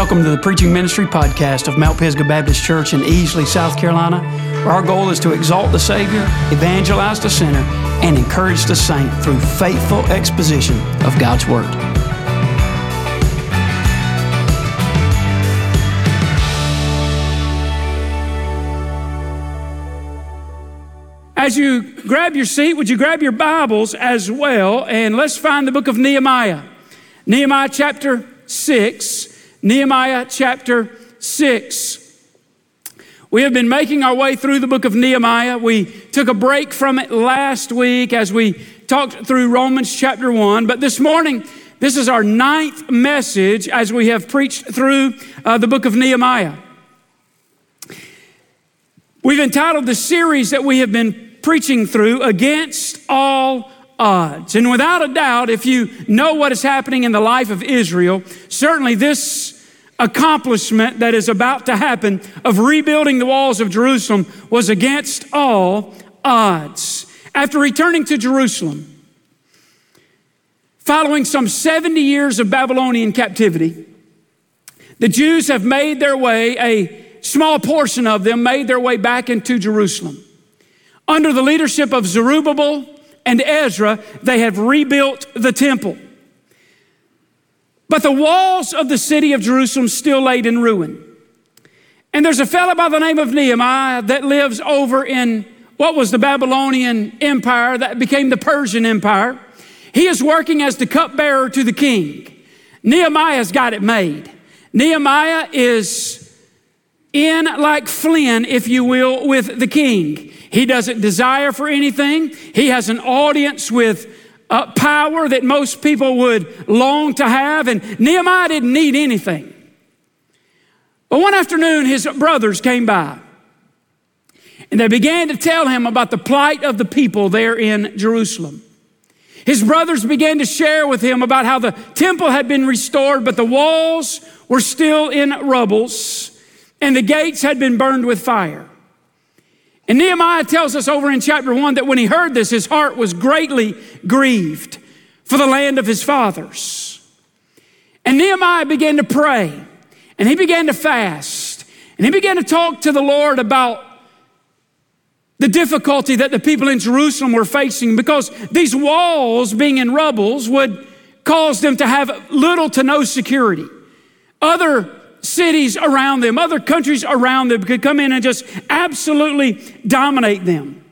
Welcome to the Preaching Ministry Podcast of Mount Pisgah Baptist Church in Easley, South Carolina, where our goal is to exalt the Savior, evangelize the sinner, and encourage the saint through faithful exposition of God's Word. As you grab your seat, would you grab your Bibles as well? And let's find the book of Nehemiah. Nehemiah chapter 6. Nehemiah chapter 6. We have been making our way through the book of Nehemiah. We took a break from it last week as we talked through Romans chapter 1. But this morning, this is our ninth message as we have preached through uh, the book of Nehemiah. We've entitled the series that we have been preaching through Against All odds. And without a doubt, if you know what is happening in the life of Israel, certainly this accomplishment that is about to happen of rebuilding the walls of Jerusalem was against all odds. After returning to Jerusalem, following some 70 years of Babylonian captivity, the Jews have made their way, a small portion of them made their way back into Jerusalem. Under the leadership of Zerubbabel and Ezra, they have rebuilt the temple. But the walls of the city of Jerusalem still laid in ruin. And there's a fellow by the name of Nehemiah that lives over in what was the Babylonian Empire that became the Persian Empire. He is working as the cupbearer to the king. Nehemiah's got it made. Nehemiah is in like Flynn, if you will, with the king. He doesn't desire for anything. He has an audience with uh, power that most people would long to have. And Nehemiah didn't need anything. But one afternoon, his brothers came by and they began to tell him about the plight of the people there in Jerusalem. His brothers began to share with him about how the temple had been restored, but the walls were still in rubbles and the gates had been burned with fire. And Nehemiah tells us over in chapter one that when he heard this, his heart was greatly grieved for the land of his fathers. And Nehemiah began to pray and he began to fast and he began to talk to the Lord about the difficulty that the people in Jerusalem were facing because these walls being in rubbles would cause them to have little to no security. Other cities around them, other countries around them could come in and just absolutely dominate them.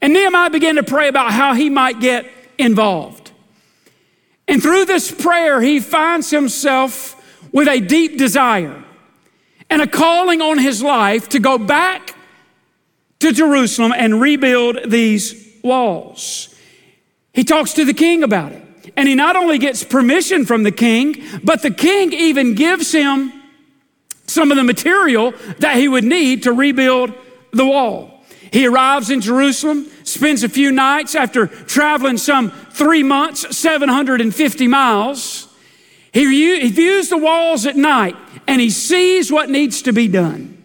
And Nehemiah began to pray about how he might get involved. And through this prayer, he finds himself with a deep desire and a calling on his life to go back to Jerusalem and rebuild these walls. He talks to the king about it. And he not only gets permission from the king, but the king even gives him some of the material that he would need to rebuild the wall. He arrives in Jerusalem, spends a few nights after traveling some three months, 750 miles. He, views the walls at night and he sees what needs to be done.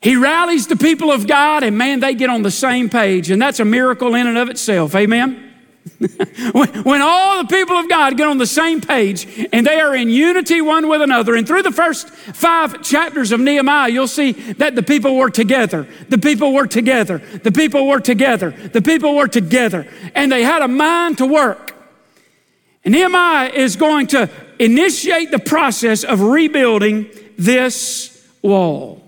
He rallies the people of God, and man, they get on the same page, and that's a miracle in and of itself. Amen. when all the people of God get on the same page and they are in unity one with another, and through the first five chapters of Nehemiah, you'll see that the people were together. The people were together. The people were together. The people were together. And they had a mind to work. And Nehemiah is going to initiate the process of rebuilding this wall.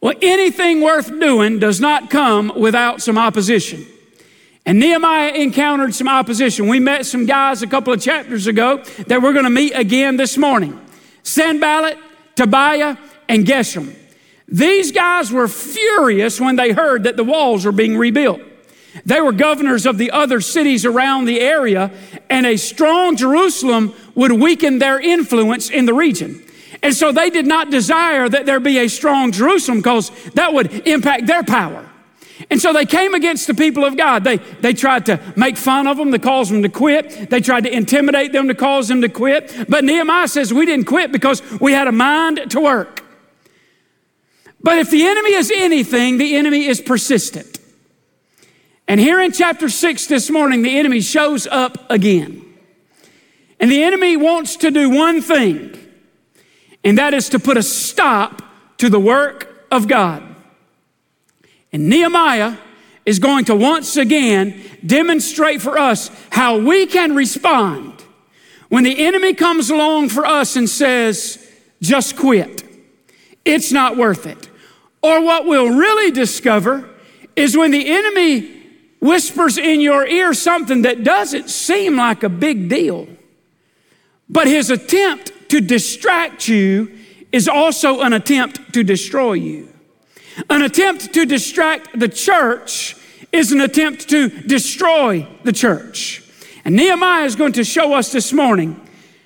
Well, anything worth doing does not come without some opposition. And Nehemiah encountered some opposition. We met some guys a couple of chapters ago that we're going to meet again this morning Sanballat, Tobiah, and Geshem. These guys were furious when they heard that the walls were being rebuilt. They were governors of the other cities around the area, and a strong Jerusalem would weaken their influence in the region. And so they did not desire that there be a strong Jerusalem because that would impact their power. And so they came against the people of God. They, they tried to make fun of them to cause them to quit. They tried to intimidate them to cause them to quit. But Nehemiah says, We didn't quit because we had a mind to work. But if the enemy is anything, the enemy is persistent. And here in chapter 6 this morning, the enemy shows up again. And the enemy wants to do one thing, and that is to put a stop to the work of God. And Nehemiah is going to once again demonstrate for us how we can respond when the enemy comes along for us and says, just quit. It's not worth it. Or what we'll really discover is when the enemy whispers in your ear something that doesn't seem like a big deal, but his attempt to distract you is also an attempt to destroy you. An attempt to distract the church is an attempt to destroy the church. And Nehemiah is going to show us this morning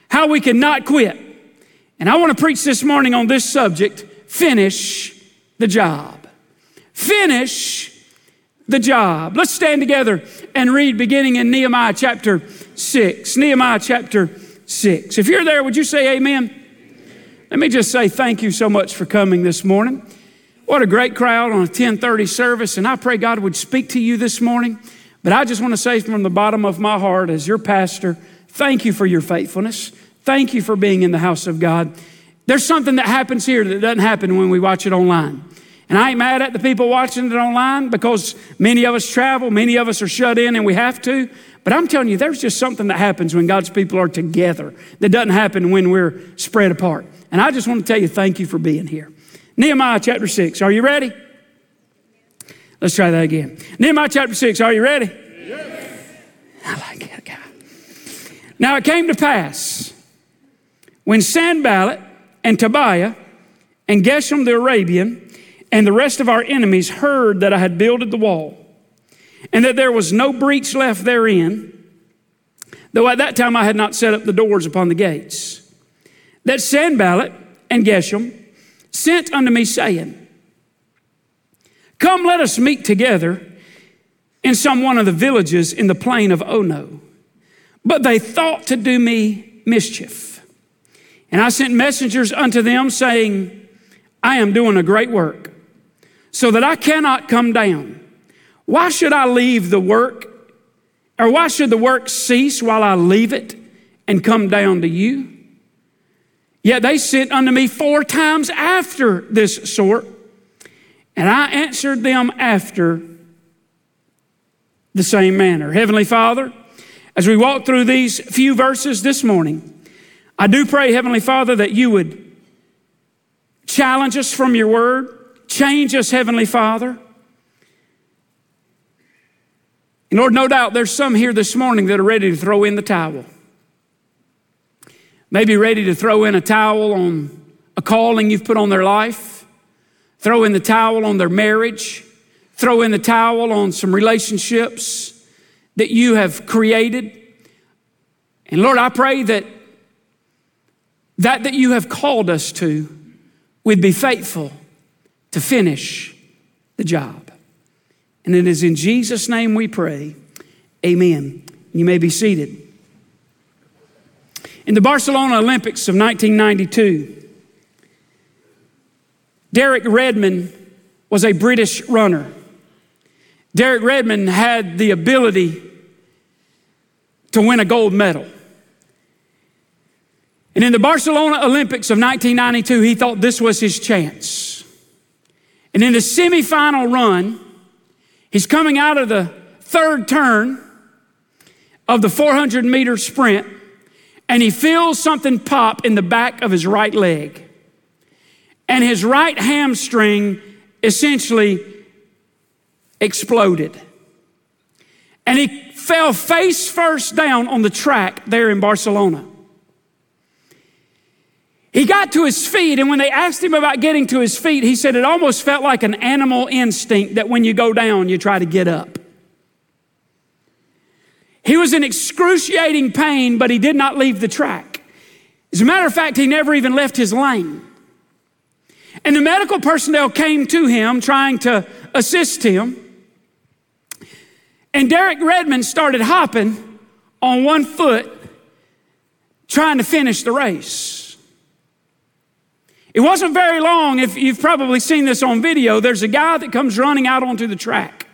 how we can not quit. And I want to preach this morning on this subject finish the job. Finish the job. Let's stand together and read beginning in Nehemiah chapter 6. Nehemiah chapter 6. If you're there, would you say amen? Let me just say thank you so much for coming this morning. What a great crowd on a 1030 service, and I pray God would speak to you this morning. But I just want to say from the bottom of my heart, as your pastor, thank you for your faithfulness. Thank you for being in the house of God. There's something that happens here that doesn't happen when we watch it online. And I ain't mad at the people watching it online because many of us travel, many of us are shut in, and we have to. But I'm telling you, there's just something that happens when God's people are together that doesn't happen when we're spread apart. And I just want to tell you, thank you for being here. Nehemiah chapter 6. Are you ready? Let's try that again. Nehemiah chapter 6. Are you ready? Yes. I like it, guy. Now it came to pass when Sanballat and Tobiah and Geshem the Arabian and the rest of our enemies heard that I had builded the wall, and that there was no breach left therein, though at that time I had not set up the doors upon the gates, that Sanballat and Geshem sent unto me, saying, Come, let us meet together in some one of the villages in the plain of Ono. But they thought to do me mischief. And I sent messengers unto them, saying, I am doing a great work so that I cannot come down. Why should I leave the work? Or why should the work cease while I leave it and come down to you? Yet they sent unto me four times after this sort, and I answered them after the same manner. Heavenly Father, as we walk through these few verses this morning, I do pray, Heavenly Father, that you would challenge us from your word Change us, Heavenly Father. And Lord, no doubt there's some here this morning that are ready to throw in the towel. Maybe ready to throw in a towel on a calling you've put on their life, throw in the towel on their marriage, throw in the towel on some relationships that you have created. And Lord, I pray that that that you have called us to, we'd be faithful to finish the job. And it is in Jesus' name we pray. Amen. You may be seated. In the Barcelona Olympics of 1992, Derek Redmond was a British runner. Derek Redmond had the ability to win a gold medal. And in the Barcelona Olympics of 1992, he thought this was his chance. And in the semifinal run, he's coming out of the third turn of the 400 meter sprint, and he feels something pop in the back of his right leg. And his right hamstring essentially exploded. And he fell face first down on the track there in Barcelona. He got to his feet, and when they asked him about getting to his feet, he said it almost felt like an animal instinct that when you go down, you try to get up. He was in excruciating pain, but he did not leave the track. As a matter of fact, he never even left his lane. And the medical personnel came to him trying to assist him. And Derek Redmond started hopping on one foot, trying to finish the race. It wasn't very long, if you've probably seen this on video, there's a guy that comes running out onto the track.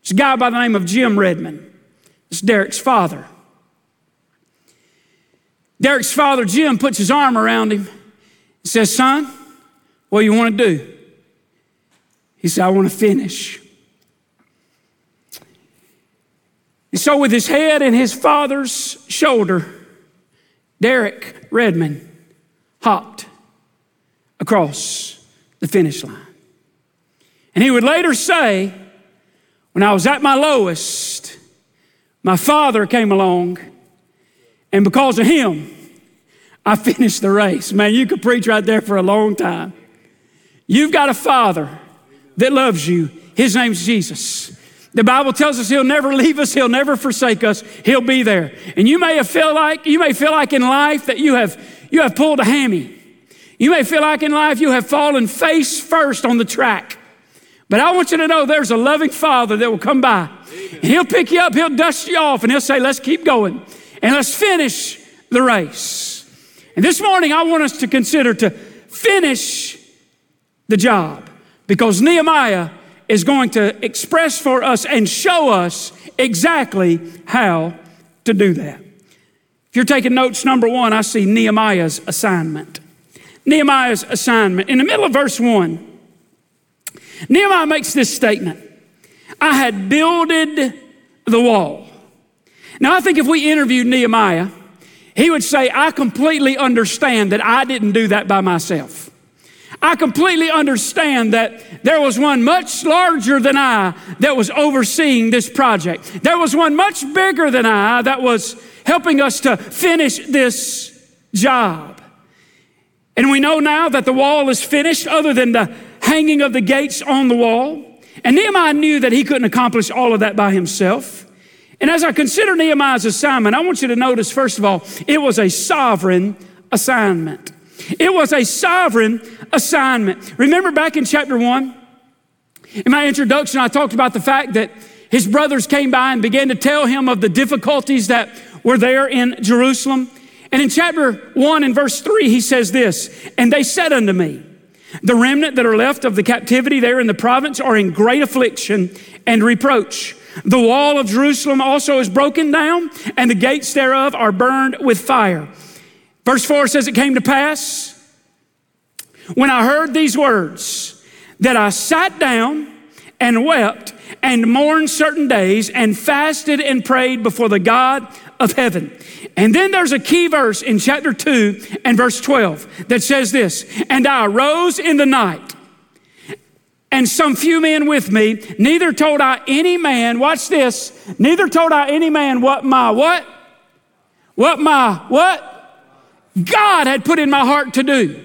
It's a guy by the name of Jim Redmond. It's Derek's father. Derek's father, Jim, puts his arm around him and says, Son, what do you want to do? He said, I want to finish. And so, with his head in his father's shoulder, Derek Redmond hopped across the finish line. And he would later say, When I was at my lowest, my father came along, and because of him, I finished the race. Man, you could preach right there for a long time. You've got a father that loves you. His name's Jesus. The Bible tells us he'll never leave us, he'll never forsake us, he'll be there. And you may feel like you may feel like in life that you have you have pulled a hammy. You may feel like in life you have fallen face first on the track. But I want you to know there's a loving father that will come by. And he'll pick you up, he'll dust you off, and he'll say, Let's keep going and let's finish the race. And this morning I want us to consider to finish the job because Nehemiah is going to express for us and show us exactly how to do that. If you're taking notes, number one, I see Nehemiah's assignment. Nehemiah's assignment. In the middle of verse one, Nehemiah makes this statement I had builded the wall. Now, I think if we interviewed Nehemiah, he would say, I completely understand that I didn't do that by myself. I completely understand that there was one much larger than I that was overseeing this project. There was one much bigger than I that was helping us to finish this job. And we know now that the wall is finished, other than the hanging of the gates on the wall. And Nehemiah knew that he couldn't accomplish all of that by himself. And as I consider Nehemiah's assignment, I want you to notice, first of all, it was a sovereign assignment. It was a sovereign assignment. Remember back in chapter one, in my introduction, I talked about the fact that his brothers came by and began to tell him of the difficulties that were there in Jerusalem. And in chapter 1 and verse 3, he says this And they said unto me, The remnant that are left of the captivity there in the province are in great affliction and reproach. The wall of Jerusalem also is broken down, and the gates thereof are burned with fire. Verse 4 says, It came to pass when I heard these words that I sat down and wept and mourned certain days and fasted and prayed before the God of heaven. And then there's a key verse in chapter 2 and verse 12 that says this And I arose in the night and some few men with me, neither told I any man, watch this, neither told I any man what my what? What my what? God had put in my heart to do.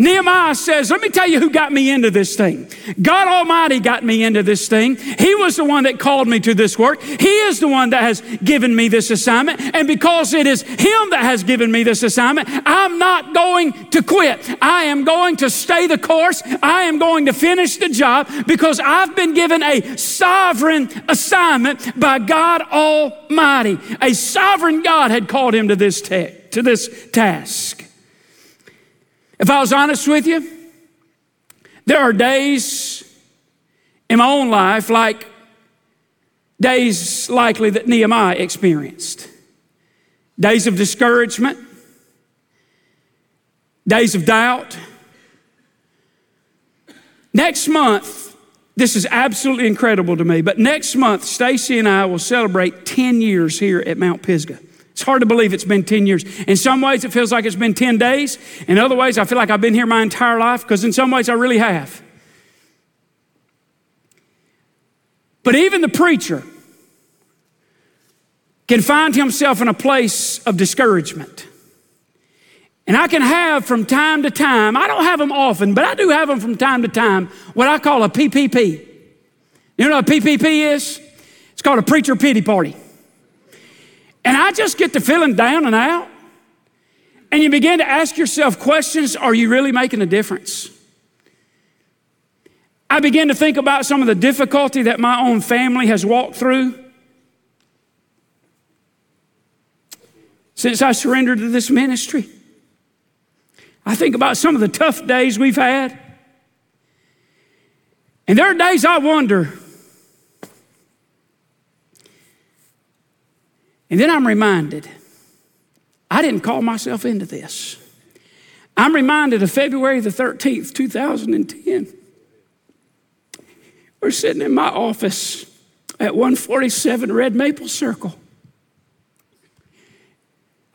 Nehemiah says, Let me tell you who got me into this thing. God Almighty got me into this thing. He was the one that called me to this work. He is the one that has given me this assignment. And because it is Him that has given me this assignment, I'm not going to quit. I am going to stay the course. I am going to finish the job because I've been given a sovereign assignment by God Almighty. A sovereign God had called him to this, te- to this task. If I was honest with you, there are days in my own life, like days likely that Nehemiah experienced days of discouragement, days of doubt. Next month, this is absolutely incredible to me, but next month, Stacy and I will celebrate 10 years here at Mount Pisgah. It's hard to believe it's been 10 years. In some ways, it feels like it's been 10 days. In other ways, I feel like I've been here my entire life because in some ways, I really have. But even the preacher can find himself in a place of discouragement. And I can have from time to time, I don't have them often, but I do have them from time to time, what I call a PPP. You know what a PPP is? It's called a preacher pity party. And I just get to feeling down and out. And you begin to ask yourself questions are you really making a difference? I begin to think about some of the difficulty that my own family has walked through since I surrendered to this ministry. I think about some of the tough days we've had. And there are days I wonder And then I'm reminded I didn't call myself into this. I'm reminded of February the 13th, 2010. We're sitting in my office at 147 Red Maple Circle.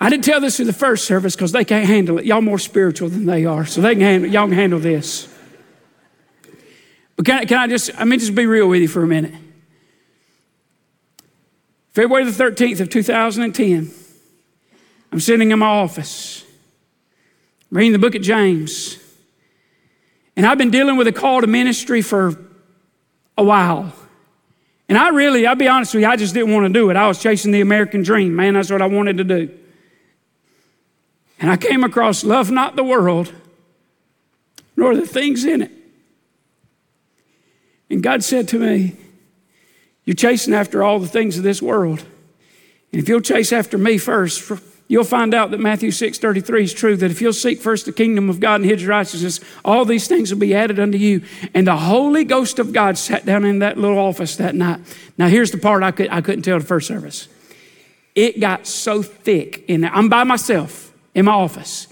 I didn't tell this to the first service because they can't handle it. Y'all more spiritual than they are, so they can handle, y'all can handle this. But can I, can I just, I mean, just be real with you for a minute. February the 13th of 2010, I'm sitting in my office reading the book of James. And I've been dealing with a call to ministry for a while. And I really, I'll be honest with you, I just didn't want to do it. I was chasing the American dream, man. That's what I wanted to do. And I came across Love Not the World, nor the things in it. And God said to me, You're chasing after all the things of this world. And if you'll chase after me first, you'll find out that Matthew 6 33 is true, that if you'll seek first the kingdom of God and his righteousness, all these things will be added unto you. And the Holy Ghost of God sat down in that little office that night. Now, here's the part I, could, I couldn't tell the first service. It got so thick in there. I'm by myself in my office.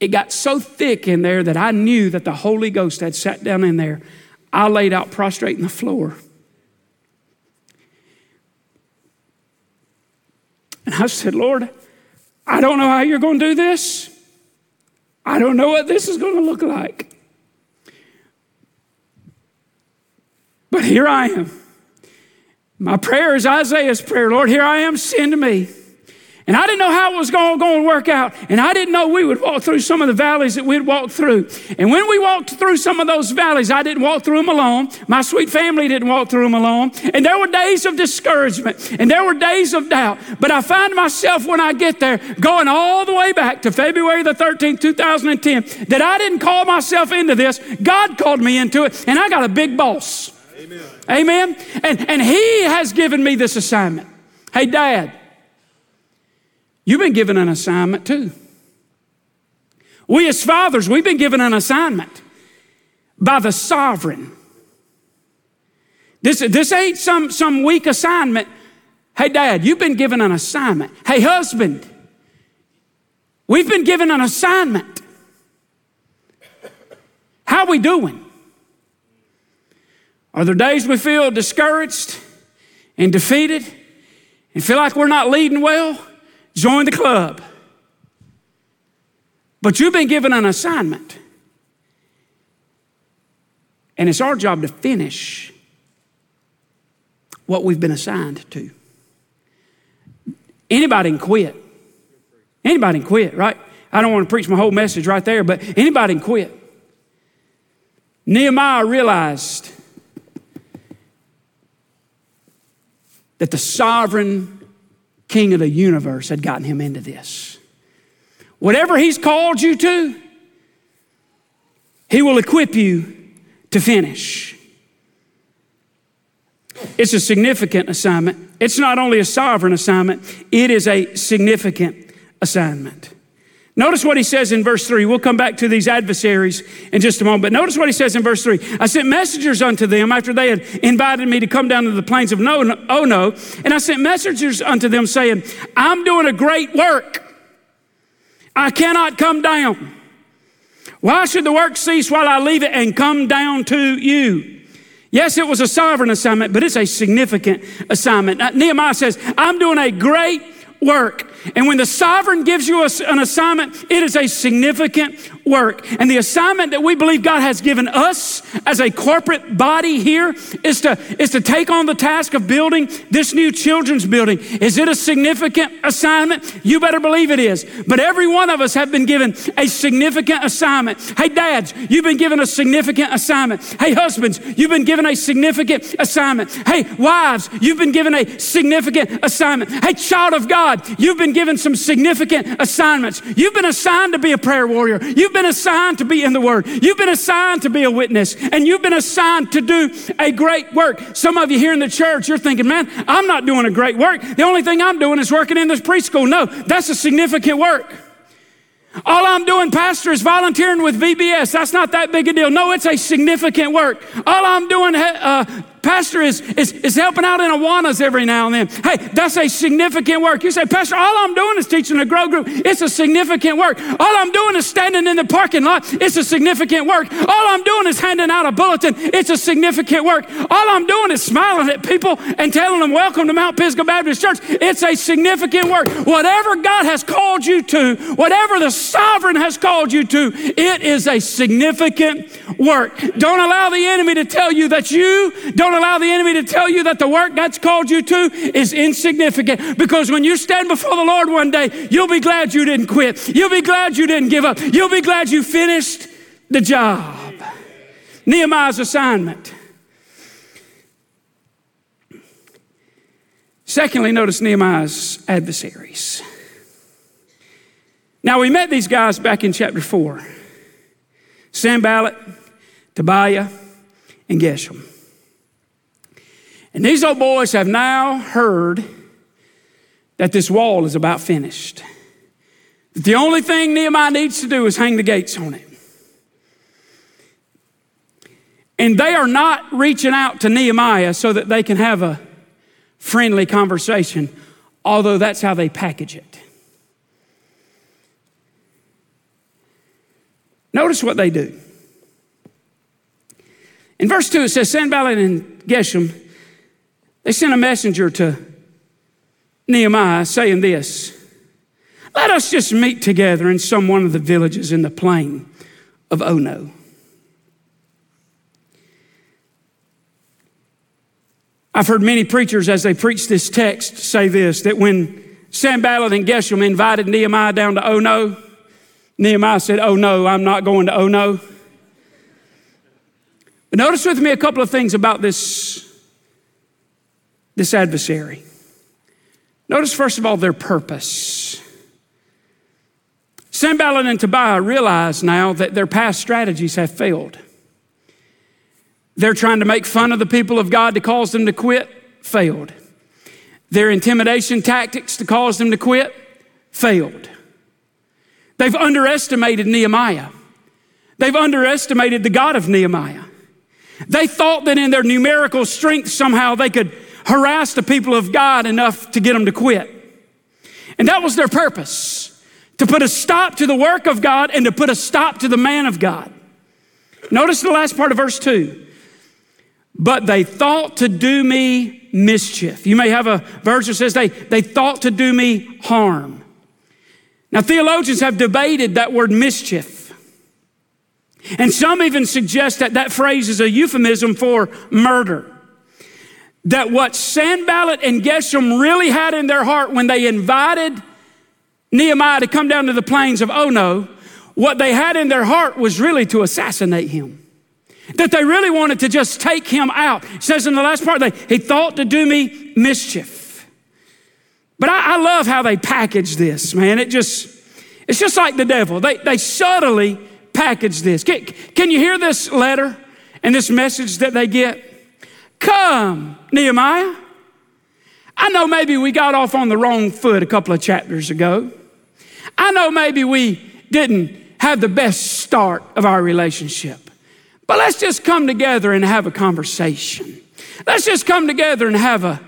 It got so thick in there that I knew that the Holy Ghost had sat down in there. I laid out prostrate in the floor. And I said, Lord, I don't know how you're going to do this. I don't know what this is going to look like. But here I am. My prayer is Isaiah's prayer Lord, here I am, send me. And I didn't know how it was going, to work out. And I didn't know we would walk through some of the valleys that we'd walk through. And when we walked through some of those valleys, I didn't walk through them alone. My sweet family didn't walk through them alone. And there were days of discouragement and there were days of doubt. But I find myself when I get there going all the way back to February the 13th, 2010, that I didn't call myself into this. God called me into it. And I got a big boss. Amen. Amen. And, and He has given me this assignment. Hey, Dad. You've been given an assignment too. We as fathers, we've been given an assignment by the sovereign. This, this ain't some, some weak assignment. Hey, dad, you've been given an assignment. Hey, husband, we've been given an assignment. How are we doing? Are there days we feel discouraged and defeated and feel like we're not leading well? Join the club. But you've been given an assignment. And it's our job to finish what we've been assigned to. Anybody can quit. Anybody can quit, right? I don't want to preach my whole message right there, but anybody can quit. Nehemiah realized that the sovereign king of the universe had gotten him into this. Whatever he's called you to, he will equip you to finish. It's a significant assignment. It's not only a sovereign assignment, it is a significant assignment. Notice what he says in verse 3. We'll come back to these adversaries in just a moment. But notice what he says in verse 3. I sent messengers unto them after they had invited me to come down to the plains of Ono. And I sent messengers unto them saying, I'm doing a great work. I cannot come down. Why should the work cease while I leave it and come down to you? Yes, it was a sovereign assignment, but it's a significant assignment. Nehemiah says, I'm doing a great work. And when the sovereign gives you an assignment, it is a significant work. And the assignment that we believe God has given us as a corporate body here is to, is to take on the task of building this new children's building. Is it a significant assignment? You better believe it is. But every one of us have been given a significant assignment. Hey, dads, you've been given a significant assignment. Hey, husbands, you've been given a significant assignment. Hey, wives, you've been given a significant assignment. Hey, child of God, you've been given some significant assignments. You've been assigned to be a prayer warrior. You've been assigned to be in the Word. You've been assigned to be a witness. And you've been assigned to do a great work. Some of you here in the church, you're thinking, man, I'm not doing a great work. The only thing I'm doing is working in this preschool. No, that's a significant work. All I'm doing, Pastor, is volunteering with VBS. That's not that big a deal. No, it's a significant work. All I'm doing, uh, pastor is, is, is helping out in Awanas every now and then. Hey, that's a significant work. You say, Pastor, all I'm doing is teaching a grow group. It's a significant work. All I'm doing is standing in the parking lot. It's a significant work. All I'm doing is handing out a bulletin. It's a significant work. All I'm doing is smiling at people and telling them, Welcome to Mount Pisgah Baptist Church. It's a significant work. Whatever God has called you to, whatever the sovereign has called you to, it is a significant work. Don't allow the enemy to tell you that you, don't allow the enemy to tell you that the work God's called you to is insignificant. Because when you stand before the Lord one day, you'll be glad you didn't quit. You'll be glad you didn't give up. You'll be glad you finished the job. Nehemiah's assignment. Secondly, notice Nehemiah's adversaries. Now, we met these guys back in chapter 4 Sanballat, Tobiah, and Geshem. And these old boys have now heard that this wall is about finished. That the only thing Nehemiah needs to do is hang the gates on it. And they are not reaching out to Nehemiah so that they can have a friendly conversation, although that's how they package it. Notice what they do. In verse 2, it says Sanballat and Geshem, they sent a messenger to Nehemiah saying this Let us just meet together in some one of the villages in the plain of Ono. I've heard many preachers as they preach this text say this that when Sanballat and Geshem invited Nehemiah down to Ono, Nehemiah said, Oh no, I'm not going to Ono. But notice with me a couple of things about this, this adversary. Notice, first of all, their purpose. Sanballat and Tobiah realize now that their past strategies have failed. They're trying to make fun of the people of God to cause them to quit, failed. Their intimidation tactics to cause them to quit, failed. They've underestimated Nehemiah. They've underestimated the God of Nehemiah. They thought that in their numerical strength somehow they could harass the people of God enough to get them to quit. And that was their purpose to put a stop to the work of God and to put a stop to the man of God. Notice the last part of verse 2 but they thought to do me mischief. You may have a verse that says they, they thought to do me harm. Now, theologians have debated that word mischief. And some even suggest that that phrase is a euphemism for murder. That what Sanballat and Geshem really had in their heart when they invited Nehemiah to come down to the plains of Ono, what they had in their heart was really to assassinate him that they really wanted to just take him out. It says in the last part, they, he thought to do me mischief. But I, I love how they package this, man. It just, it's just like the devil. They, they subtly package this. Can, can you hear this letter and this message that they get? Come, Nehemiah. I know maybe we got off on the wrong foot a couple of chapters ago. I know maybe we didn't have the best start of our relationship. But let's just come together and have a conversation. Let's just come together and have a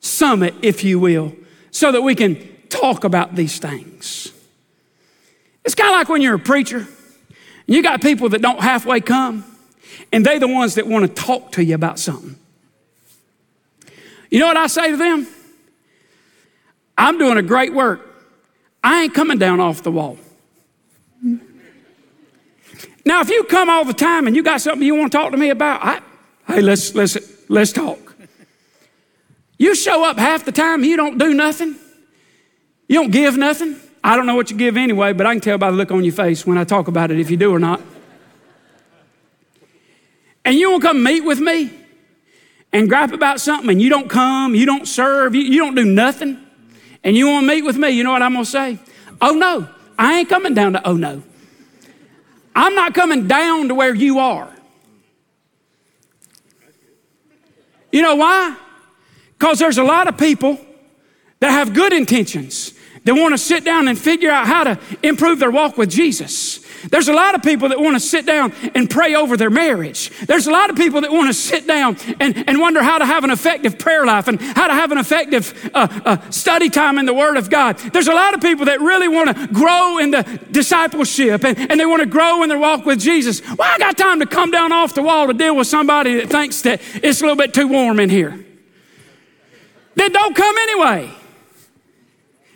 summit, if you will, so that we can talk about these things. It's kind of like when you're a preacher you got people that don't halfway come, and they're the ones that want to talk to you about something. You know what I say to them? I'm doing a great work. I ain't coming down off the wall. Now, if you come all the time and you got something you want to talk to me about, I, hey, let's, let's, let's talk. You show up half the time, you don't do nothing. You don't give nothing. I don't know what you give anyway, but I can tell by the look on your face when I talk about it if you do or not. And you won't come meet with me and gripe about something and you don't come, you don't serve, you, you don't do nothing, and you want to meet with me, you know what I'm going to say? Oh no, I ain't coming down to oh no. I'm not coming down to where you are. You know why? Because there's a lot of people that have good intentions. That want to sit down and figure out how to improve their walk with Jesus. There's a lot of people that want to sit down and pray over their marriage. There's a lot of people that want to sit down and, and wonder how to have an effective prayer life and how to have an effective uh, uh, study time in the Word of God. There's a lot of people that really want to grow in the discipleship and, and they want to grow in their walk with Jesus. Well, I got time to come down off the wall to deal with somebody that thinks that it's a little bit too warm in here. Then don't come anyway.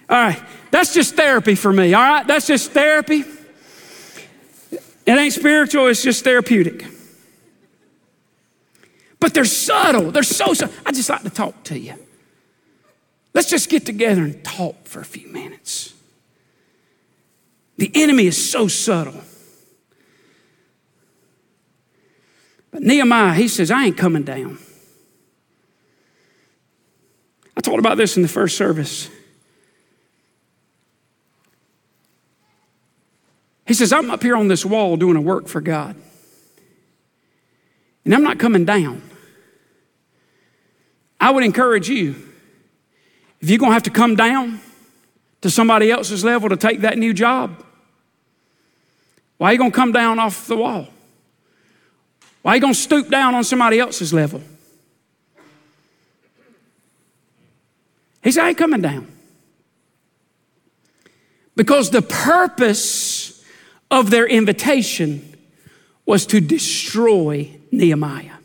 All right, that's just therapy for me, all right? That's just therapy. It ain't spiritual, it's just therapeutic. But they're subtle. They're so subtle. I just like to talk to you. Let's just get together and talk for a few minutes. The enemy is so subtle. But Nehemiah, he says, I ain't coming down. I talked about this in the first service. He says, I'm up here on this wall doing a work for God. And I'm not coming down. I would encourage you, if you're going to have to come down to somebody else's level to take that new job, why are you going to come down off the wall? Why are you going to stoop down on somebody else's level? He said, I ain't coming down. Because the purpose of their invitation was to destroy Nehemiah.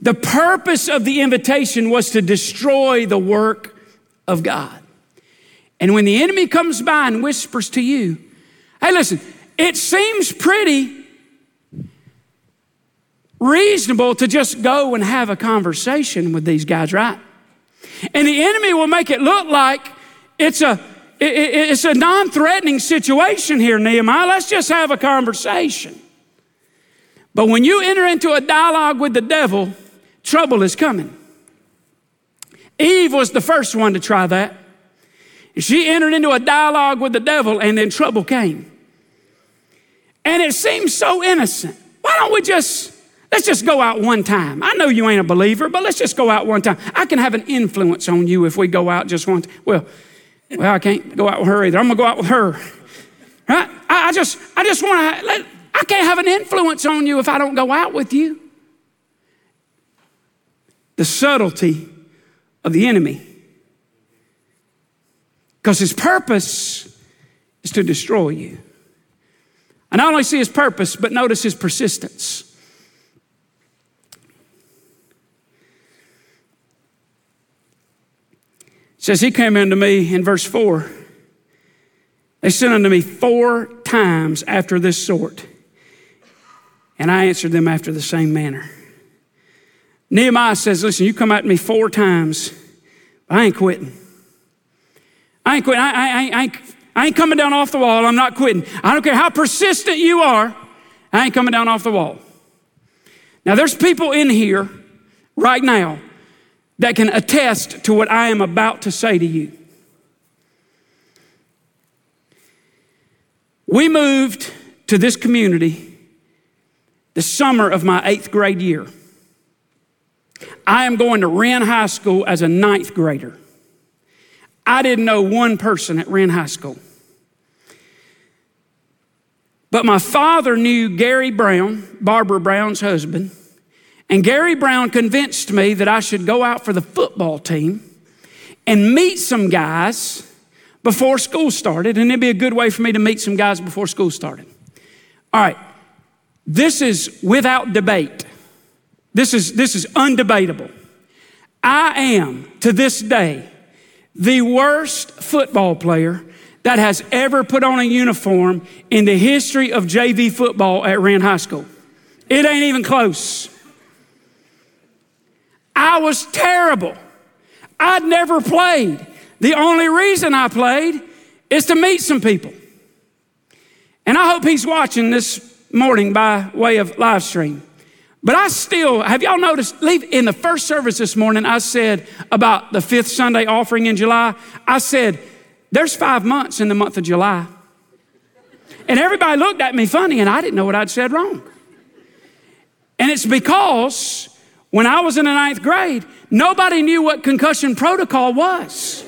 The purpose of the invitation was to destroy the work of God. And when the enemy comes by and whispers to you, hey, listen, it seems pretty reasonable to just go and have a conversation with these guys, right? And the enemy will make it look like it's a it's a non threatening situation here, Nehemiah. Let's just have a conversation. But when you enter into a dialogue with the devil, trouble is coming. Eve was the first one to try that. She entered into a dialogue with the devil, and then trouble came. And it seems so innocent. Why don't we just Let's just go out one time. I know you ain't a believer, but let's just go out one time. I can have an influence on you if we go out just one. Well, well, I can't go out with her either. I'm gonna go out with her. Right? I, I just, I just want to. I can't have an influence on you if I don't go out with you. The subtlety of the enemy, because his purpose is to destroy you. I not only see his purpose, but notice his persistence. Says he came unto me in verse 4. They sent unto me four times after this sort, and I answered them after the same manner. Nehemiah says, Listen, you come at me four times, but I ain't quitting. I ain't quitting. I, I, I, I, I ain't coming down off the wall. I'm not quitting. I don't care how persistent you are, I ain't coming down off the wall. Now, there's people in here right now that can attest to what I am about to say to you. We moved to this community the summer of my eighth grade year. I am going to Wren High School as a ninth grader. I didn't know one person at Wren High School. But my father knew Gary Brown, Barbara Brown's husband, and Gary Brown convinced me that I should go out for the football team and meet some guys before school started, and it'd be a good way for me to meet some guys before school started. All right, this is without debate. This is, this is undebatable. I am, to this day, the worst football player that has ever put on a uniform in the history of JV football at Wren High School. It ain't even close. I was terrible. I'd never played. The only reason I played is to meet some people. And I hope he's watching this morning by way of live stream. But I still, have y'all noticed, leave in the first service this morning, I said about the fifth Sunday offering in July, I said, there's five months in the month of July. And everybody looked at me funny, and I didn't know what I'd said wrong. And it's because when I was in the ninth grade, nobody knew what concussion protocol was.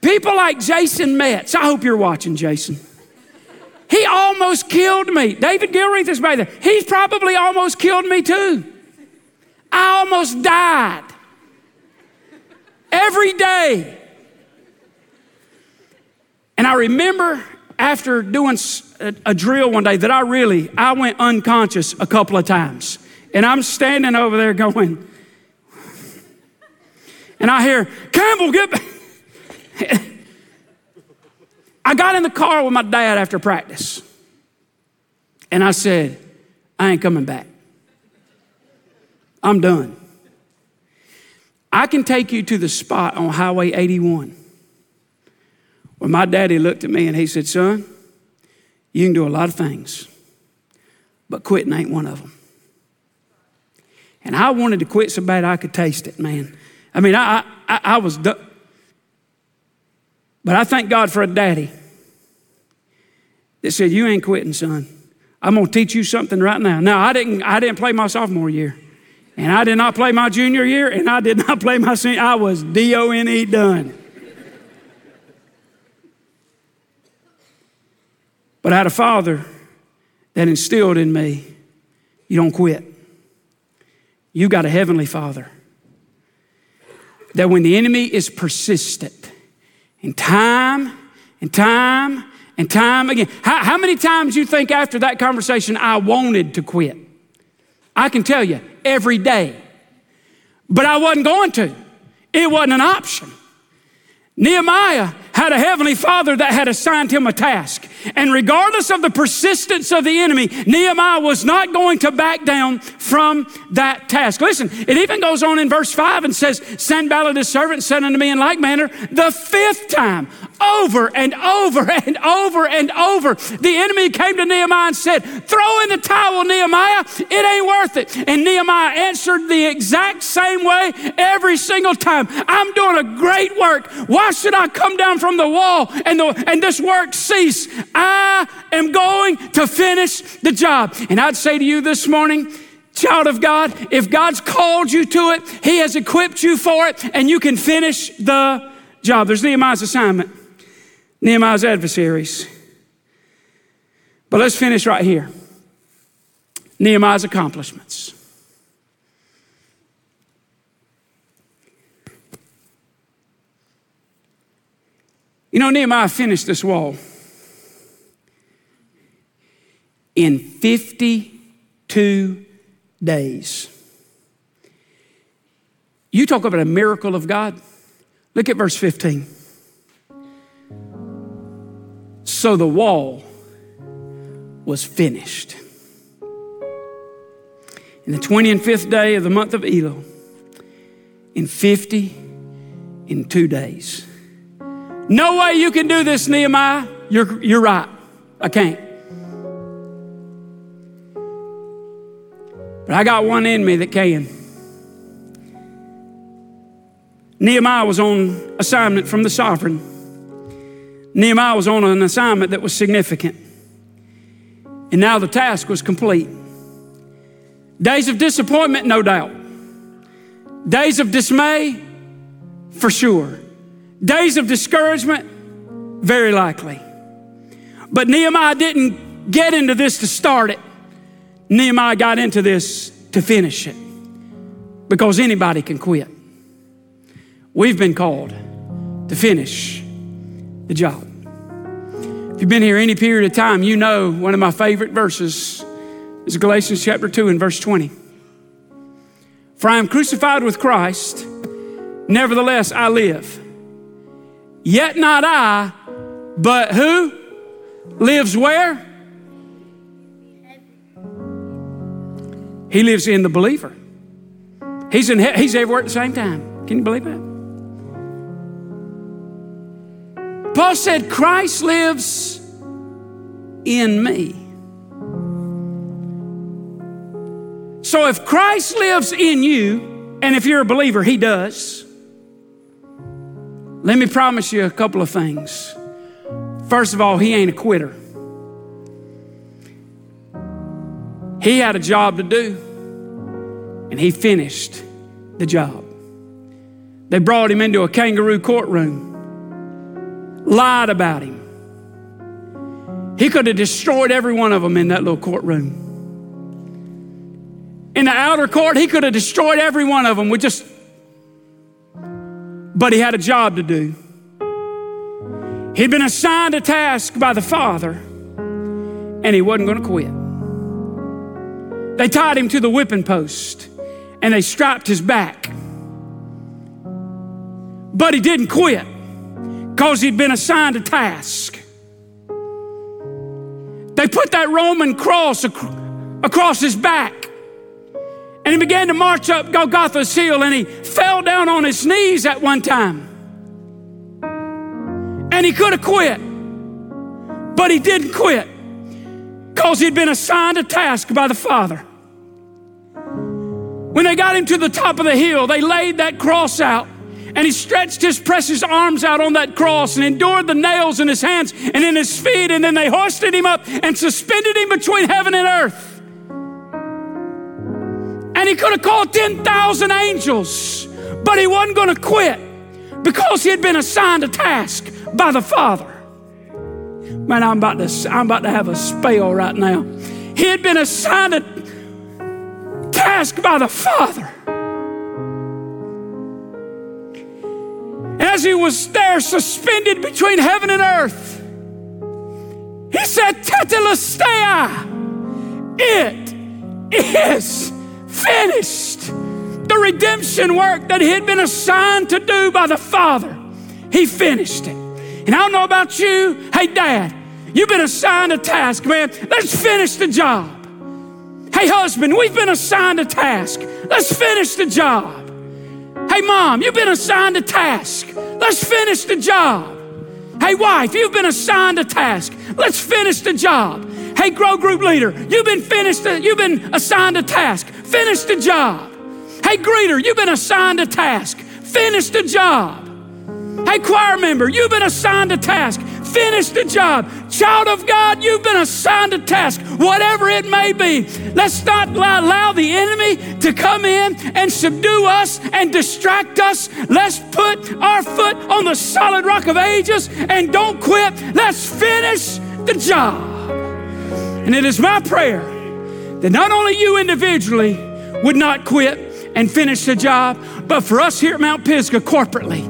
People like Jason Metz. I hope you're watching, Jason. He almost killed me. David Gilreath is back there. He's probably almost killed me too. I almost died. Every day. And I remember after doing a, drill one day that I really, I went unconscious a couple of times. And I'm standing over there going, and I hear, Campbell, get back. I got in the car with my dad after practice. And I said, I ain't coming back. I'm done. I can take you to the spot on Highway 81 where my daddy looked at me and he said, Son, you can do a lot of things, but quitting ain't one of them. And I wanted to quit so bad I could taste it, man. I mean, I, I, I was, du- but I thank God for a daddy that said, You ain't quitting, son. I'm going to teach you something right now. Now, I didn't, I didn't play my sophomore year, and I did not play my junior year, and I did not play my senior. I was D O N E done. But I had a father that instilled in me you don't quit. You got a heavenly father that when the enemy is persistent and time and time and time again, how, how many times you think after that conversation I wanted to quit? I can tell you every day. But I wasn't going to. It wasn't an option. Nehemiah had a heavenly father that had assigned him a task. And regardless of the persistence of the enemy, Nehemiah was not going to back down from that task. Listen, it even goes on in verse 5 and says, Sanballat his servant said unto me in like manner, the fifth time, over and over and over and over. The enemy came to Nehemiah and said, Throw in the towel, Nehemiah. It ain't worth it. And Nehemiah answered the exact same way every single time. I'm doing a great work. Why should I come down from the wall and, the, and this work cease? I am going to finish the job. And I'd say to you this morning, Child of God, if God's called you to it, He has equipped you for it, and you can finish the job. There's Nehemiah's assignment. Nehemiah's adversaries. But let's finish right here Nehemiah's accomplishments. You know, Nehemiah finished this wall in 52 days. You talk about a miracle of God. Look at verse 15. So the wall was finished. In the 25th day of the month of Elul, in 50, in two days. No way you can do this, Nehemiah. You're, you're right. I can't. But I got one in me that can. Nehemiah was on assignment from the sovereign. Nehemiah was on an assignment that was significant. And now the task was complete. Days of disappointment, no doubt. Days of dismay, for sure. Days of discouragement, very likely. But Nehemiah didn't get into this to start it. Nehemiah got into this to finish it because anybody can quit. We've been called to finish the job. If you've been here any period of time, you know one of my favorite verses is Galatians chapter 2 and verse 20. For I am crucified with Christ, nevertheless I live. Yet not I, but who lives where? He lives in the believer. He's, in, he's everywhere at the same time. Can you believe that? Paul said, Christ lives in me. So if Christ lives in you, and if you're a believer, he does, let me promise you a couple of things. First of all, he ain't a quitter. He had a job to do, and he finished the job. They brought him into a kangaroo courtroom. Lied about him. He could have destroyed every one of them in that little courtroom. In the outer court, he could have destroyed every one of them with just, but he had a job to do. He'd been assigned a task by the Father, and he wasn't going to quit. They tied him to the whipping post and they strapped his back. But he didn't quit because he'd been assigned a task. They put that Roman cross ac- across his back. And he began to march up Golgotha's hill and he fell down on his knees at one time. And he could have quit, but he didn't quit because he'd been assigned a task by the Father. When they got him to the top of the hill, they laid that cross out and he stretched his precious arms out on that cross and endured the nails in his hands and in his feet. And then they hoisted him up and suspended him between heaven and earth. And he could have called 10,000 angels, but he wasn't going to quit because he had been assigned a task by the Father. Man, I'm about to, I'm about to have a spell right now. He had been assigned a task by the Father. As he was there suspended between heaven and earth, he said, Tetelestai, it is finished. The redemption work that he had been assigned to do by the Father, he finished it. And I don't know about you, hey, Dad, you've been assigned a task, man. Let's finish the job. Hey, husband, we've been assigned a task. Let's finish the job. Hey, mom, you've been assigned a task. Let's finish the job. Hey, wife, you've been assigned a task. Let's finish the job. Hey, grow group leader, you've been finished. You've been assigned a task. Finish the job. Hey, greeter, you've been assigned a task. Finish the job. Hey, choir member, you've been assigned a task. Finish the job. Child of God, you've been assigned a task, whatever it may be. Let's not allow the enemy to come in and subdue us and distract us. Let's put our foot on the solid rock of ages and don't quit. Let's finish the job. And it is my prayer that not only you individually would not quit and finish the job, but for us here at Mount Pisgah corporately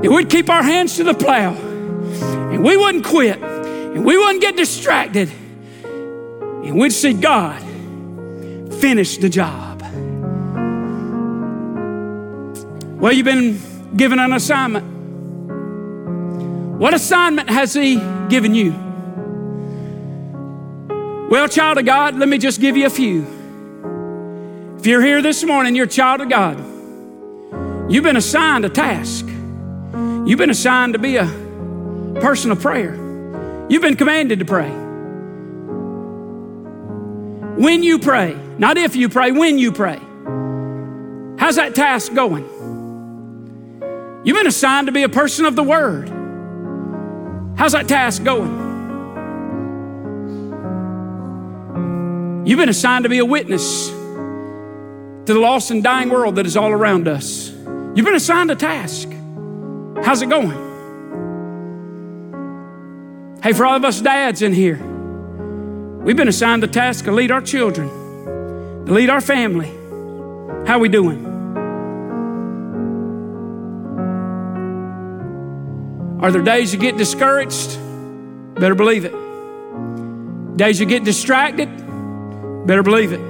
and we'd keep our hands to the plow and we wouldn't quit and we wouldn't get distracted and we'd see God finish the job. Well, you've been given an assignment. What assignment has He given you? Well, child of God, let me just give you a few. If you're here this morning, you're a child of God. You've been assigned a task. You've been assigned to be a person of prayer. You've been commanded to pray. When you pray, not if you pray, when you pray. How's that task going? You've been assigned to be a person of the Word. How's that task going? You've been assigned to be a witness to the lost and dying world that is all around us. You've been assigned a task. How's it going? Hey, for all of us dads in here, we've been assigned the task to lead our children, to lead our family. How we doing? Are there days you get discouraged? Better believe it. Days you get distracted? Better believe it.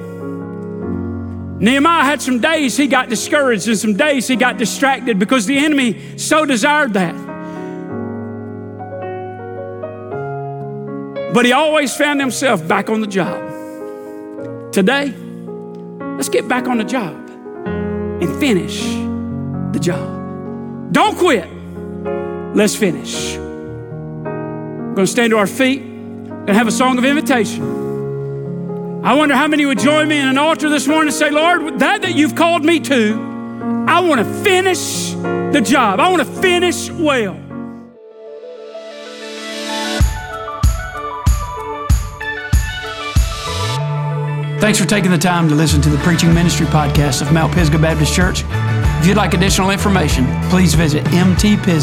Nehemiah had some days he got discouraged and some days he got distracted because the enemy so desired that. But he always found himself back on the job. Today, let's get back on the job and finish the job. Don't quit. Let's finish. We're going to stand to our feet and have a song of invitation. I wonder how many would join me in an altar this morning and say, Lord, that that you've called me to, I want to finish the job. I want to finish well. Thanks for taking the time to listen to the preaching ministry podcast of Mount Pisgah Baptist Church. If you'd like additional information, please visit mtpisgah.cc.